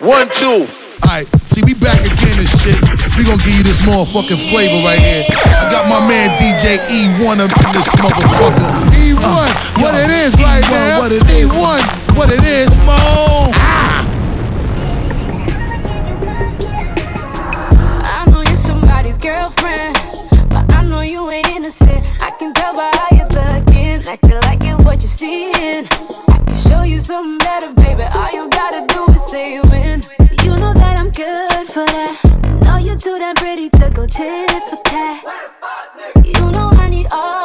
One, two. Alright, see, we back again and shit. We gonna give you this motherfucking flavor right here. I got my man DJ E1 up in this motherfucker. E1, uh, what yo, it is right E1, now. What it is. E1, what it is, Mo. Ah. I know you're somebody's girlfriend, but I know you ain't innocent. I can tell by how you're looking that you like it what you're seeing. I can show you something for that. Know you're too damn pretty to go tit for tat. You know I need all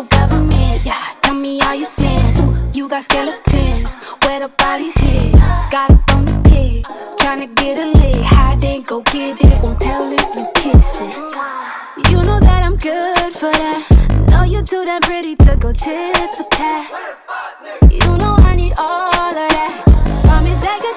your government? Yeah, tell me all your sins. You got skeletons, where the bodies hid. Got it from the pig, tryna get a lick. Hide and go get it, won't tell if you kiss it. You know that I'm good for that. Know you're too damn pretty to go tit for tat. You know I need all of that. Me take a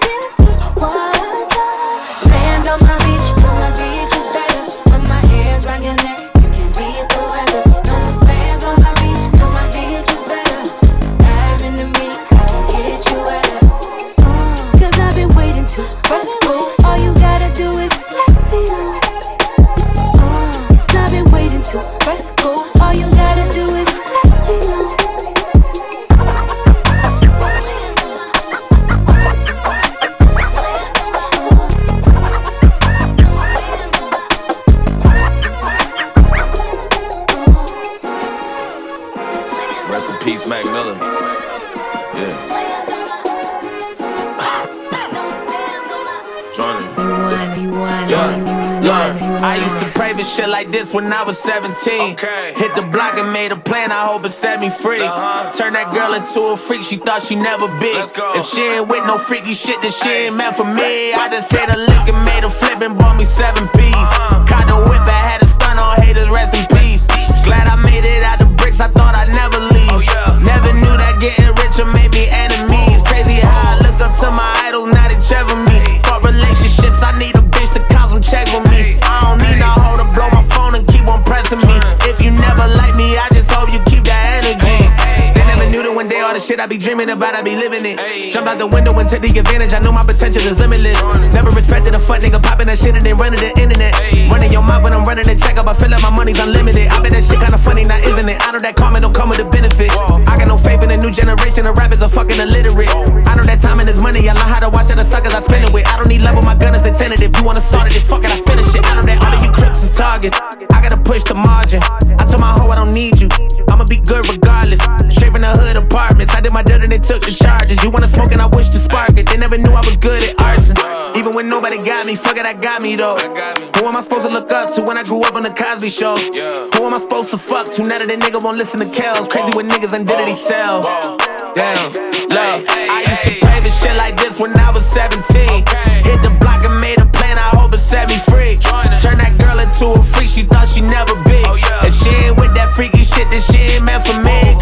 shit like this when I was 17. Okay. Hit the block and made a plan, I hope it set me free. Uh-huh. Turn that girl into a freak, she thought she never be. If she ain't with no freaky shit, then she ain't meant for me. I just hit a lick and made a flip and bought me seven P's. Uh-huh. Caught the whip, I had a stun on haters, rest in peace. Glad I made it out the bricks, I thought I'd never leave. Oh, yeah. Never knew that getting richer made me enemies. Crazy how I look up to my idols, now they chever me. Fuck relationships, I need a bitch to count some check with me. Shit I be dreaming about, I be living it. Jump out the window and take the advantage, I know my potential is limitless. Never respected a fuck nigga popping that shit and then running the internet. Running your mouth when I'm running the check up, I feel like my money's unlimited. I bet that shit kinda funny, now isn't it? I know that karma don't come with a benefit. I got no faith in the new generation of rappers are fucking illiterate. I know that time and is money, I learn how to watch other suckers I spend it with. I don't need love with my gun as the tentative. You wanna start it, then fuck it, I finish it. I know that all of you crips is targets. I gotta push the margin. I told my hoe I don't need you. I'ma be good regardless. Did my dirt and they took the charges. You wanna smoke and I wish to spark it. They never knew I was good at arson. Even when nobody got me, fuck it, I got me though. Who am I supposed to look up to when I grew up on the Cosby Show? Who am I supposed to fuck to now that a nigga won't listen to Kells? Crazy with niggas and did it himself. Damn, love. I used to play this shit like this when I was 17. Hit the block and made a plan, I hope it set me free. Turn that girl into a freak, she thought she never be. If she ain't with that freaky shit, then she ain't meant for me.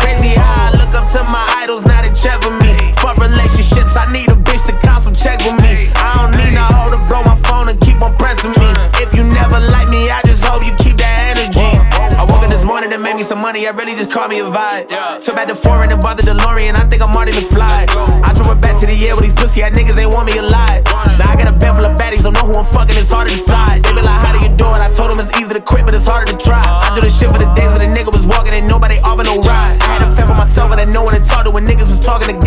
Just call me a vibe. Took back to foreign and bought the DeLorean, I think I'm Marty McFly. I drove it back to the year with these pussy ass niggas, they want me alive. Now I got a bed full of baddies, don't know who I'm fucking, it's hard to decide. They be like, how do you do it? I told them it's easy to quit, but it's harder to try. I do this shit for the days when the nigga was walking and nobody offer no ride. I had a fend for myself and I know when to talk to when niggas was talking to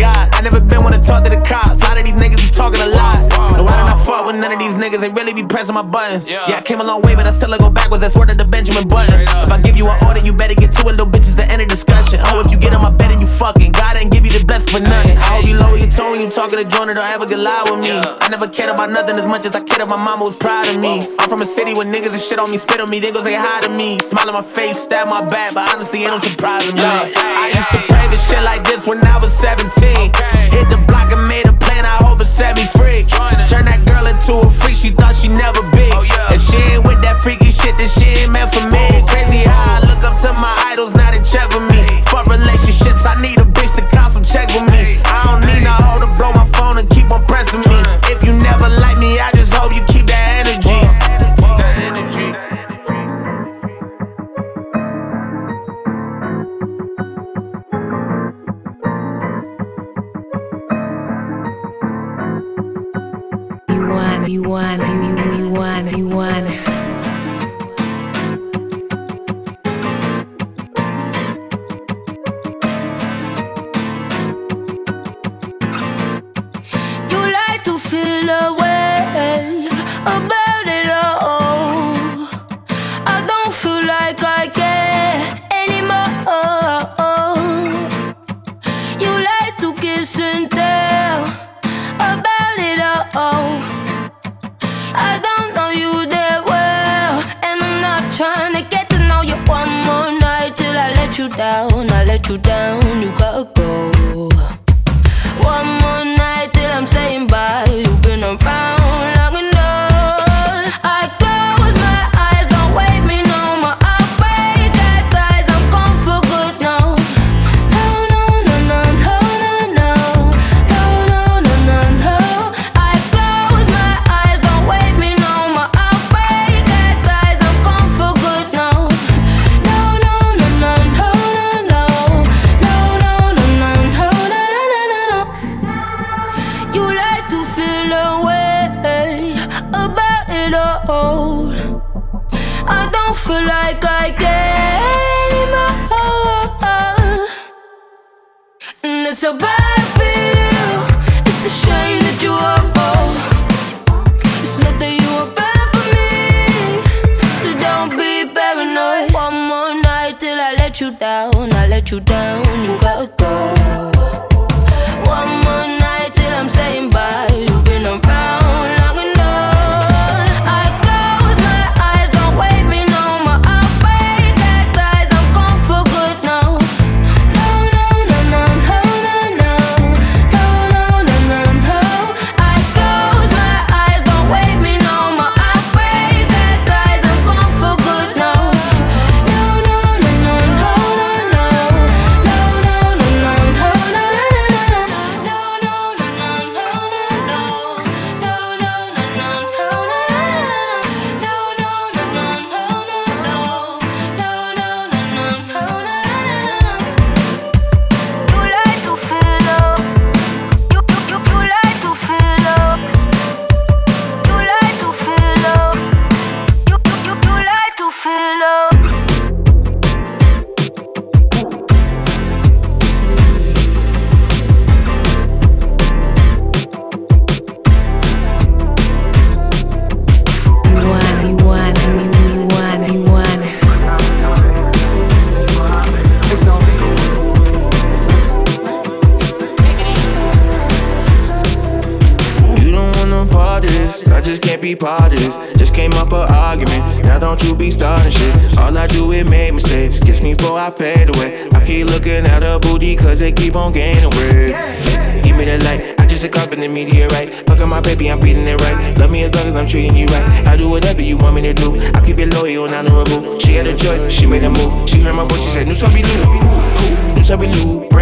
niggas. They really be pressing my buttons. Yeah, I came a long way, but I still go backwards. That's word of the Benjamin Button. If I give you an order, you better get to it, little bitches. The end of discussion. Oh, if you get on my bed and you fucking, God didn't give you the best for nothing. I hope you lower your tone when you talking to Joyner. Don't ever get loud with me. I never cared about nothing as much as I cared about my mama was proud of me. I'm from a city where niggas and shit on me, spit on me, they go say hi to me. Smile on my face, stab my back, but honestly, it don't surprise me. I used to pray this shit like this when I was 17. Hit the block and made a plan, I hope it set me free. Turn that girl into a freak, she thought she never down, I let you down. You got so bad I feel. It's a shame that you are old It's not that you are bad for me. So don't be paranoid. One more night till I let you down. I let you down. prodigies. Just came up for argument. Now don't you be starting shit. All I do is make mistakes. Gets me before I fade away. I keep looking at her booty cause it keep on gaining weight. Give me the light. I just a cup in the meteorite. Fucking my baby, I'm beating it right. Love me as long as I'm treating you right. I do whatever you want me to do. I keep it loyal and honorable. She had a choice, she made a move. She heard my voice, she said, Nous sommes New Nous sommes nous.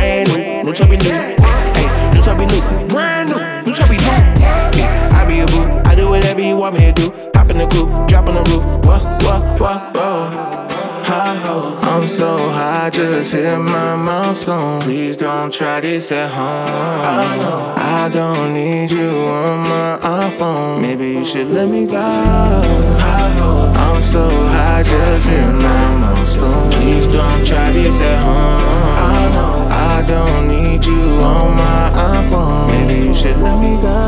Try this at home. I don't need you on my iPhone. Maybe you should let me go. I'm so high, just hit my milestone. Please don't try this at home. I know I don't need you on my iPhone. Maybe you should let me go.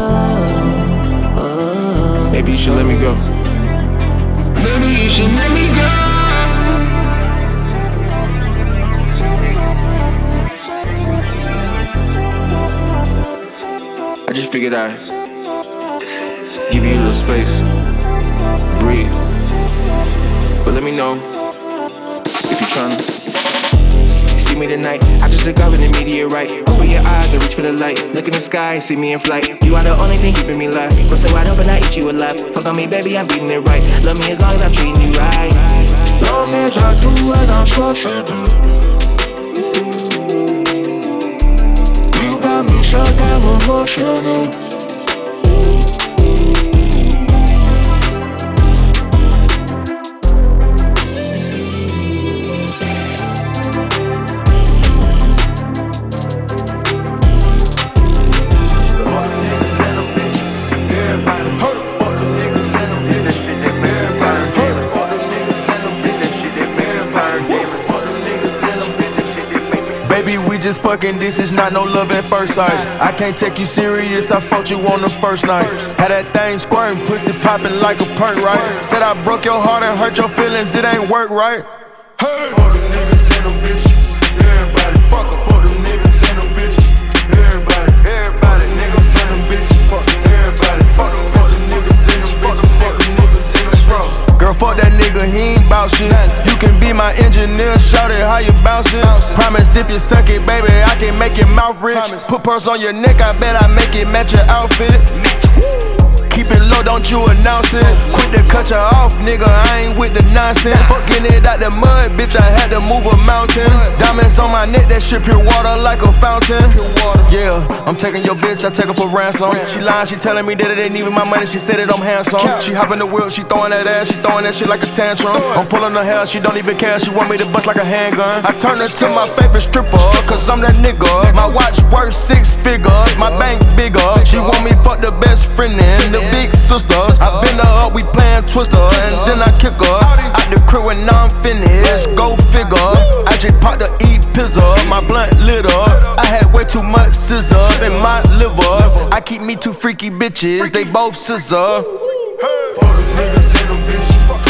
Uh-huh. Maybe you should let me go. Maybe you should let me go. Give you a little space, breathe. But let me know if you're trying to see me tonight. I just look up in the meteorite. Open your eyes and reach for the light. Look in the sky see me in flight. You are the only thing keeping me alive. But so wide open, I eat you alive. Fuck on me, baby, I'm beating it right. Love me as long as I'm treating you right. Long as I do what I'm supposed to do. Shutdown emotional Everybody hurt fucking, this is not no love at first sight. I can't take you serious, I fucked you on the first night. Had that thing squirting, pussy popping like a perk, right? Said I broke your heart and hurt your feelings, it ain't work, right? Hey! For the niggas and them bitches, everybody fuck em. For the niggas and them bitches, everybody, everybody, niggas and them bitches, fuck everybody, fuck em. For the niggas and them bitches, fuck the niggas. Girl, fuck that nigga, he ain't bout shit. You can be my engineer, shout it how you bouncing. Promise if you suck it, baby, I can make your mouth rich. Put purse on your neck, I bet I make it match your outfit. Keep it low, don't you announce it. Quit to cut you off, nigga. I ain't with the nonsense. Fucking it out the mud, bitch. I had to move a mountain. Diamonds on my neck, that shit pure water like a fountain. Yeah, I'm taking your bitch, I take her for ransom. She lying, she telling me that it ain't even my money. She said it, I'm handsome. She hopping the wheel, she throwing that ass, she throwing that shit like a tantrum. I'm pulling her hair, she don't even care. She want me to bust like a handgun. I turn this to my favorite stripper, cause I'm that nigga. My watch six figures, my bank bigger. She want me fuck the best friend and the big sister. I bend her up, we playing twister, and then I kick her out the crib when I'm finished. Go figure. I just popped the E pizza, my blunt lit up. I had way too much scissor in my liver. I keep me two freaky bitches, they both scissor. The niggas and them bitches,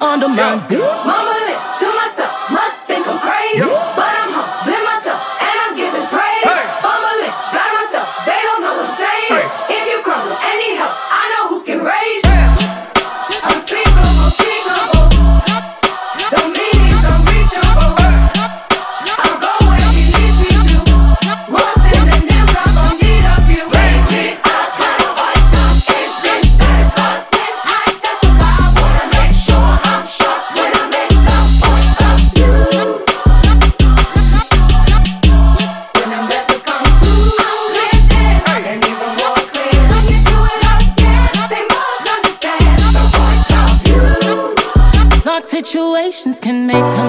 undermine. Yeah.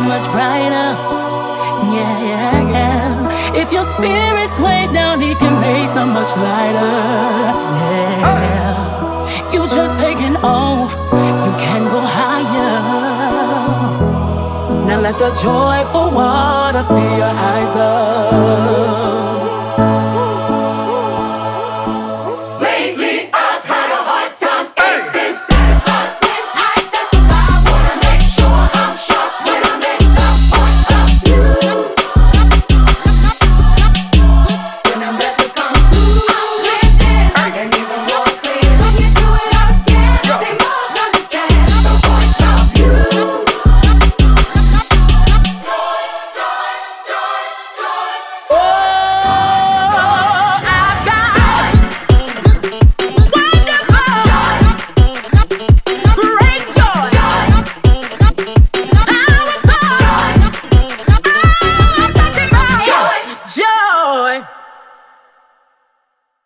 much brighter. Yeah, yeah, yeah. If your spirit's way down, he can make them much lighter. Yeah. You just taking off, you can go higher. Now let the joyful water fill your eyes up.